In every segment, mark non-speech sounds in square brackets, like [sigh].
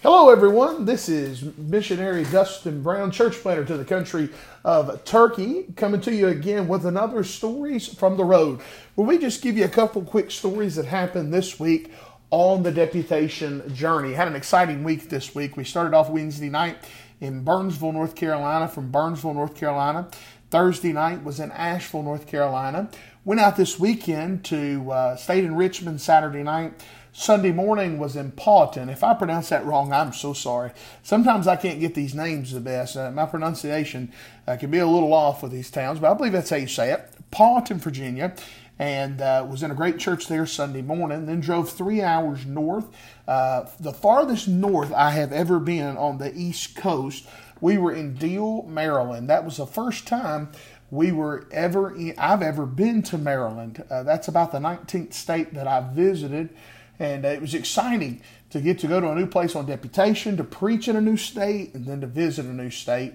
Hello, everyone. This is missionary Dustin Brown, church planter to the country of Turkey, coming to you again with another Stories from the Road, where we just give you a couple quick stories that happened this week on the deputation journey. Had an exciting week this week. We started off Wednesday night in Burnsville, North Carolina, from Burnsville, North Carolina. Thursday night was in Asheville, North Carolina. Went out this weekend to uh, stayed in Richmond Saturday night Sunday morning was in Paulton. If I pronounce that wrong, I'm so sorry. Sometimes I can't get these names the best. Uh, my pronunciation uh, can be a little off with these towns, but I believe that's how you say it. Paulton, Virginia, and uh, was in a great church there Sunday morning. Then drove three hours north, uh, the farthest north I have ever been on the East Coast. We were in Deale, Maryland. That was the first time we were ever in, I've ever been to Maryland. Uh, that's about the 19th state that I visited. And uh, it was exciting to get to go to a new place on deputation, to preach in a new state, and then to visit a new state.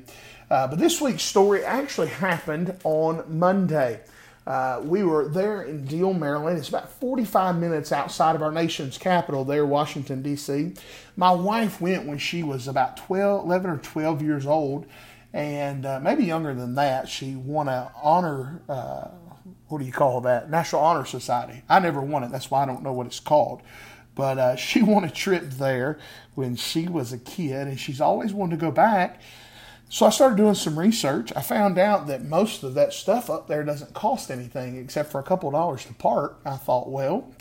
Uh, but this week's story actually happened on Monday. Uh, we were there in Deale, Maryland. It's about 45 minutes outside of our nation's capital, there, Washington, D.C. My wife went when she was about 12, 11 or 12 years old, and uh, maybe younger than that. She won an honor uh, what do you call that? National Honor Society. I never won it. That's why I don't know what it's called. But uh, [laughs] she won a trip there when she was a kid, and she's always wanted to go back. So I started doing some research. I found out that most of that stuff up there doesn't cost anything except for a couple dollars to park. I thought, well,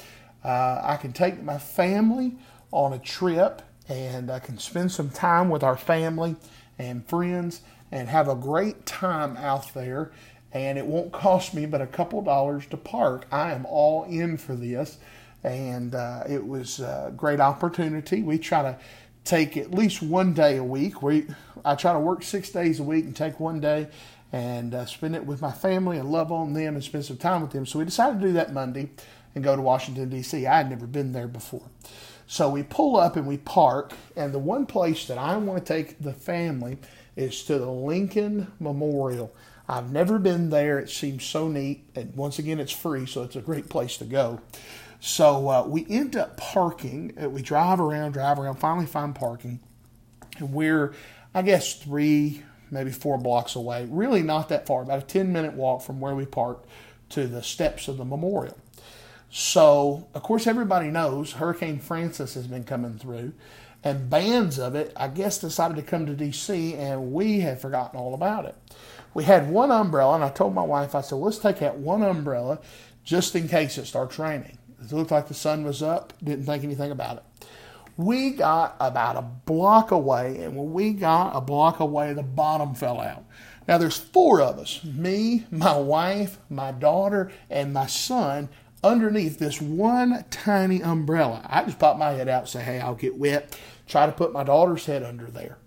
uh, I can take my family on a trip and I can spend some time with our family and friends and have a great time out there and it won't cost me but a couple dollars to park. I am all in for this, and uh, it was a great opportunity. We try to take at least one day a week. We I try to work six days a week and take one day and uh, spend it with my family and love on them and spend some time with them. So we decided to do that Monday and go to Washington D.C. I had never been there before. So we pull up and we park, and the one place that I want to take the family is to the Lincoln Memorial. I've never been there. It seems so neat. And once again, it's free, so it's a great place to go. So uh, we end up parking. Uh, we drive around, drive around, finally find parking. And we're, I guess, three, maybe four blocks away. Really not that far, about a 10 minute walk from where we parked to the steps of the memorial. So, of course, everybody knows Hurricane Francis has been coming through, and bands of it, I guess, decided to come to D.C., and we had forgotten all about it we had one umbrella, and I told my wife, I said, let's take out one umbrella just in case it starts raining. It looked like the sun was up, didn't think anything about it. We got about a block away, and when we got a block away, the bottom fell out. Now there's four of us me, my wife, my daughter, and my son underneath this one tiny umbrella. I just popped my head out and say, hey, I'll get wet. Try to put my daughter's head under there.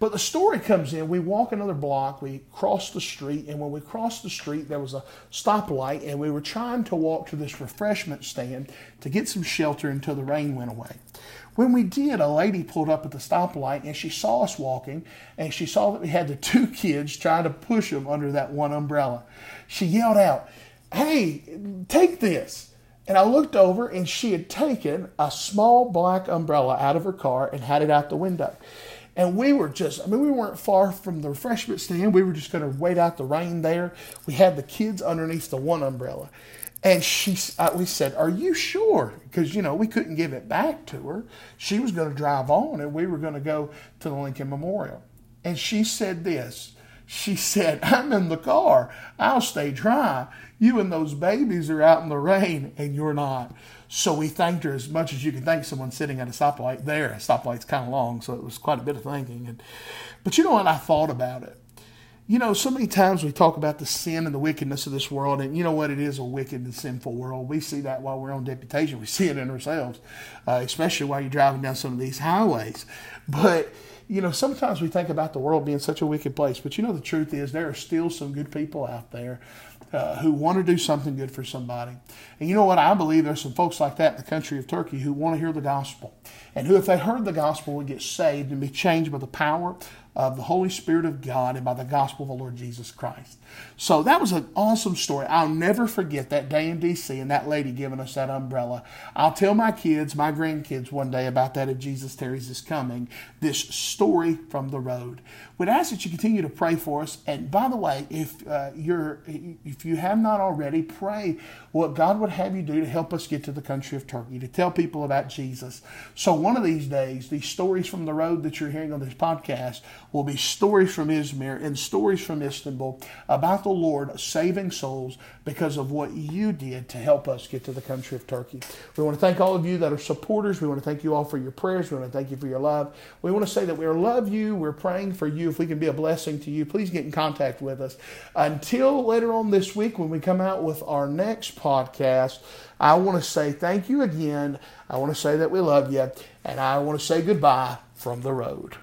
But the story comes in. We walk another block, we cross the street, and when we crossed the street, there was a stoplight, and we were trying to walk to this refreshment stand to get some shelter until the rain went away. When we did, a lady pulled up at the stoplight and she saw us walking, and she saw that we had the [laughs] two kids trying to push them under that one umbrella. She yelled out, Hey, take this. And I looked over, and she had taken a small black umbrella out of her car and had it out the window. And we were just, I mean, we weren't far from the refreshment stand. We were just going to wait out the rain there. We had the kids underneath the one umbrella. And she, uh, we said, Are you sure? Because, you know, we couldn't give it back to her. She was going to drive on and we were going to go to the Lincoln Memorial. And she said this She said, I'm in the car. I'll stay dry. You and those babies are out in the rain and you're not. So we thanked her as much as you can thank someone sitting at a stoplight there. A stoplight's kind of long, so it was quite a bit of thinking. And, but you know what? I thought about it. You know, so many times we talk about the sin and the wickedness of this world, and you know what? It is a wicked and sinful world. We see that while we're on deputation. We see it in ourselves, uh, especially while you're driving down some of these highways. But you know, sometimes we think about the world being such a wicked place, but you know, the truth is there are still some good people out there uh, who want to do something good for somebody. And you know what? I believe there's some folks like that in the country of Turkey who want to hear the gospel and who, if they heard the gospel, would get saved and be changed by the power of the Holy Spirit of God and by the gospel of the Lord Jesus Christ. So that was an awesome story. I'll never forget that day in D.C. and that lady giving us that umbrella. I'll tell my kids, my grandkids, one day about that if Jesus tarries is coming. This story from the road. We'd ask that you continue to pray for us. And by the way, if uh, you're if you have not already, pray what God would have you do to help us get to the country of Turkey to tell people about Jesus. So one of these days, these stories from the road that you're hearing on this podcast will be stories from Izmir and stories from Istanbul about the Lord saving souls because of what you did to help us get to the country of Turkey. We want to thank all of you that are supporters. We want to thank you all for your prayers. We want to thank you for your love. We want to say that we love you. We're praying for you. If we can be a blessing to you, please get in contact with us. Until later on this week when we come out with our next podcast, I want to say thank you again. I want to say that we love you. And I want to say goodbye from the road.